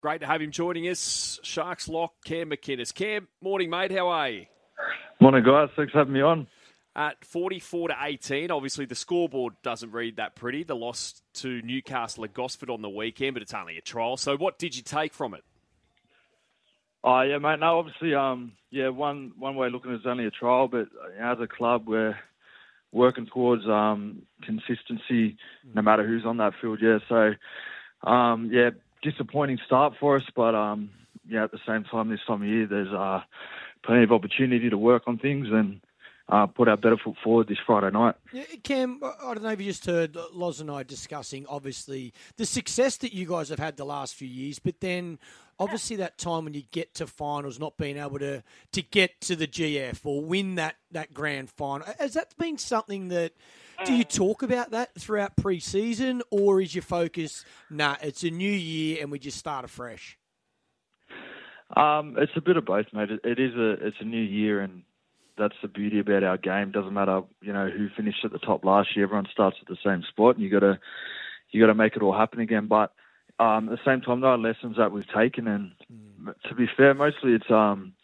Great to have him joining us. Sharks lock Cam McInnes. Cam, morning, mate. How are you? Morning, guys. Thanks for having me on. At 44 to 18, obviously the scoreboard doesn't read that pretty. The loss to Newcastle at Gosford on the weekend, but it's only a trial. So, what did you take from it? Oh yeah, mate. No, obviously, um, yeah, one one way of looking at it's only a trial, but as a club, we're working towards um, consistency, no matter who's on that field. Yeah, so um, yeah, disappointing start for us, but um, yeah, at the same time, this time of year, there's uh, plenty of opportunity to work on things and uh, put our better foot forward this Friday night. Yeah, Cam, I don't know if you just heard Loz and I discussing obviously the success that you guys have had the last few years, but then obviously that time when you get to finals, not being able to to get to the GF or win that that grand final, has that been something that? Do you talk about that throughout pre-season, or is your focus, nah, it's a new year and we just start afresh? Um, it's a bit of both, mate. It, it is a it's a new year, and that's the beauty about our game. Doesn't matter, you know, who finished at the top last year. Everyone starts at the same spot, and you got to you got to make it all happen again. But um, at the same time, there are lessons that we've taken, and mm. to be fair, mostly it's um,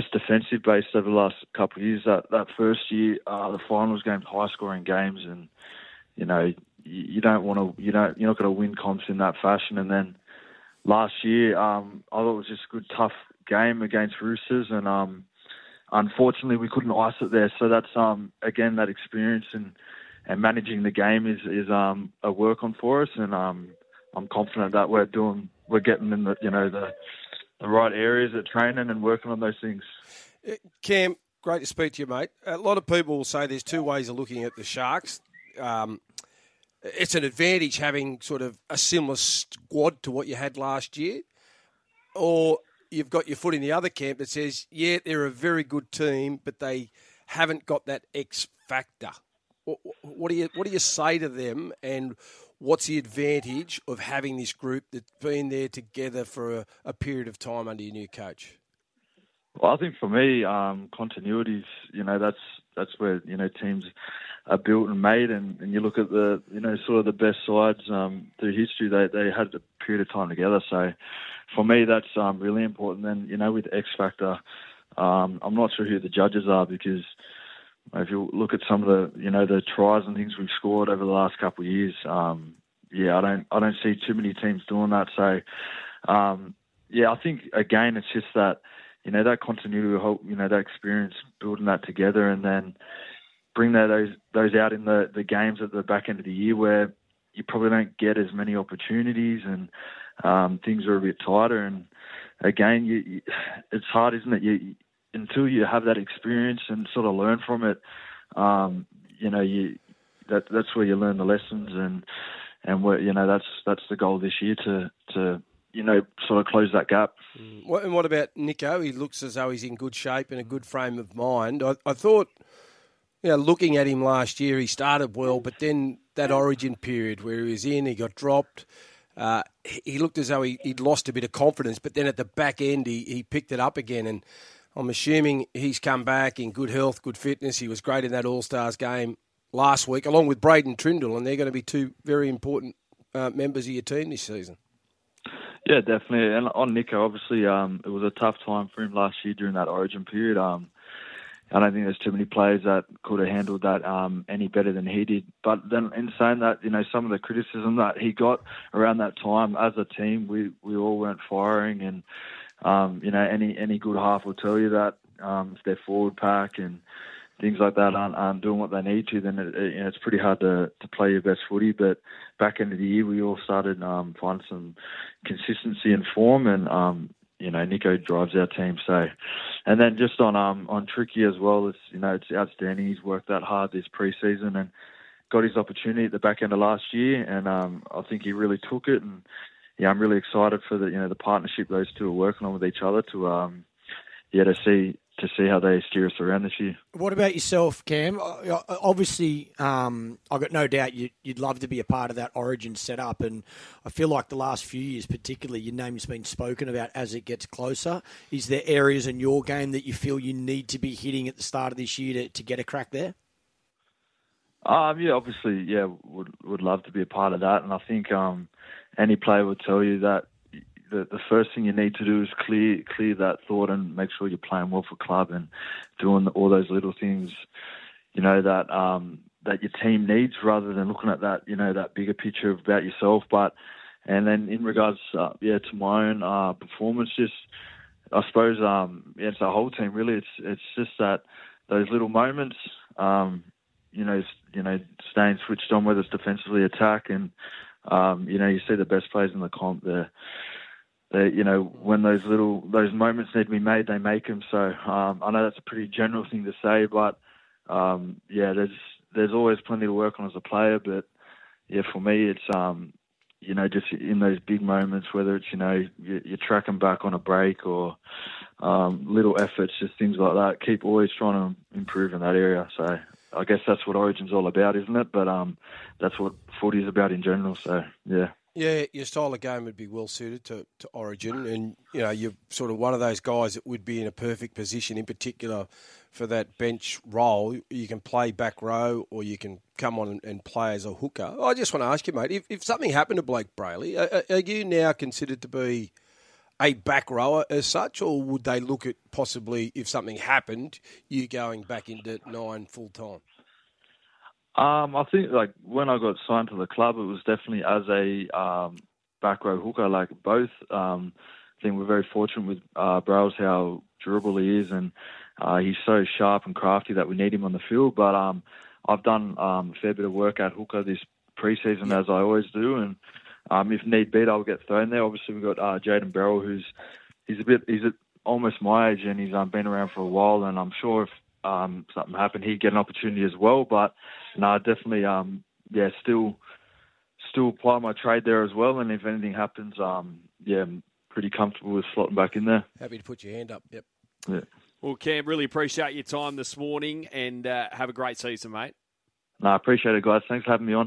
just defensive based over the last couple of years. That that first year, uh, the finals games, high scoring games, and you know you, you don't want to you don't you're not going to win comps in that fashion. And then last year, um, I thought it was just a good tough game against Roosters, and um, unfortunately we couldn't ice it there. So that's um, again that experience and and managing the game is is um, a work on for us, and um, I'm confident that we're doing we're getting in the you know the the right areas at training and working on those things. Uh, Cam, great to speak to you, mate. A lot of people will say there's two ways of looking at the Sharks. Um, it's an advantage having sort of a similar squad to what you had last year, or you've got your foot in the other camp that says, yeah, they're a very good team, but they haven't got that X factor. What, what do you what do you say to them, and what's the advantage of having this group that's been there together for a, a period of time under your new coach? Well, I think for me, um, continuity you know, that's that's where you know teams are built and made, and, and you look at the you know sort of the best sides um, through history, they they had a period of time together. So for me, that's um, really important. Then you know with X Factor, um, I'm not sure who the judges are because if you look at some of the you know the tries and things we've scored over the last couple of years, um, yeah, I don't I don't see too many teams doing that. So um, yeah, I think again it's just that you know that continuity, you know that experience, building that together, and then bring that, those those out in the the games at the back end of the year where you probably don't get as many opportunities and um, things are a bit tighter. And again, you, you, it's hard, isn't it? You until you have that experience and sort of learn from it, um, you know, you that that's where you learn the lessons and and where you know that's that's the goal this year to to you know sort of close that gap. Mm. And what about Nico? He looks as though he's in good shape and a good frame of mind. I, I thought, you know, looking at him last year, he started well, but then that Origin period where he was in, he got dropped. Uh, he looked as though he, would lost a bit of confidence, but then at the back end, he, he picked it up again and I'm assuming he's come back in good health, good fitness. He was great in that All Stars game last week, along with Braydon Trindall, and they're going to be two very important uh, members of your team this season. Yeah, definitely. And on Nico, obviously, um, it was a tough time for him last year during that Origin period. Um, I don't think there's too many players that could have handled that um, any better than he did. But then, in saying that, you know, some of the criticism that he got around that time as a team, we we all weren't firing, and um, you know, any any good half will tell you that um, if their forward pack and things like that aren't, aren't doing what they need to, then it, it, you know, it's pretty hard to, to play your best footy. But back into the year, we all started um, finding some consistency and form, and um, you know, Nico drives our team. So, and then just on um on Tricky as well, it's you know it's outstanding. He's worked that hard this preseason and got his opportunity at the back end of last year, and um, I think he really took it and yeah, I'm really excited for the you know the partnership those two are working on with each other to um yeah to see to see how they steer us around this year. What about yourself, Cam? Obviously, um, I've got no doubt you, would love to be a part of that Origin setup, and I feel like the last few years, particularly, your name's been spoken about as it gets closer. Is there areas in your game that you feel you need to be hitting at the start of this year to, to get a crack there? Um, yeah, obviously, yeah, would would love to be a part of that, and I think um, any player would tell you that the, the first thing you need to do is clear clear that thought and make sure you're playing well for club and doing all those little things, you know that um, that your team needs rather than looking at that you know that bigger picture about yourself. But and then in regards uh, yeah to my own uh, performance, just I suppose um, yeah, it's the whole team really. It's it's just that those little moments. Um, you know, you know, staying switched on whether it's defensively attack and um, you know, you see the best players in the comp. They're, they, you know, when those little those moments need to be made, they make them. So um, I know that's a pretty general thing to say, but um, yeah, there's there's always plenty to work on as a player. But yeah, for me, it's um, you know, just in those big moments, whether it's you know you're tracking back on a break or um, little efforts, just things like that. Keep always trying to improve in that area. So I guess that's what Origin's all about, isn't it? But um, that's what footy is about in general. So yeah. Yeah, your style of game would be well suited to, to Origin, and you know you're sort of one of those guys that would be in a perfect position, in particular for that bench role. You can play back row, or you can come on and play as a hooker. I just want to ask you, mate, if, if something happened to Blake Brailey, are, are you now considered to be a back rower as such, or would they look at possibly if something happened, you going back into nine full time? Um, I think like when I got signed to the club, it was definitely as a um, back row hooker. Like both, um, I think we're very fortunate with uh, Browse how durable he is, and uh, he's so sharp and crafty that we need him on the field. But um, I've done um, a fair bit of work at hooker this preseason, as I always do, and um, if need be, I'll get thrown there. Obviously, we've got uh, Jayden Berrell, who's he's a bit he's a, almost my age, and he's um, been around for a while, and I'm sure if um, something happened, he'd get an opportunity as well. But no, definitely, um, yeah, still, still apply my trade there as well. And if anything happens, um, yeah, I'm pretty comfortable with slotting back in there. Happy to put your hand up. Yep. Yeah. Well, Cam, really appreciate your time this morning, and uh, have a great season, mate. No, I appreciate it, guys. Thanks for having me on.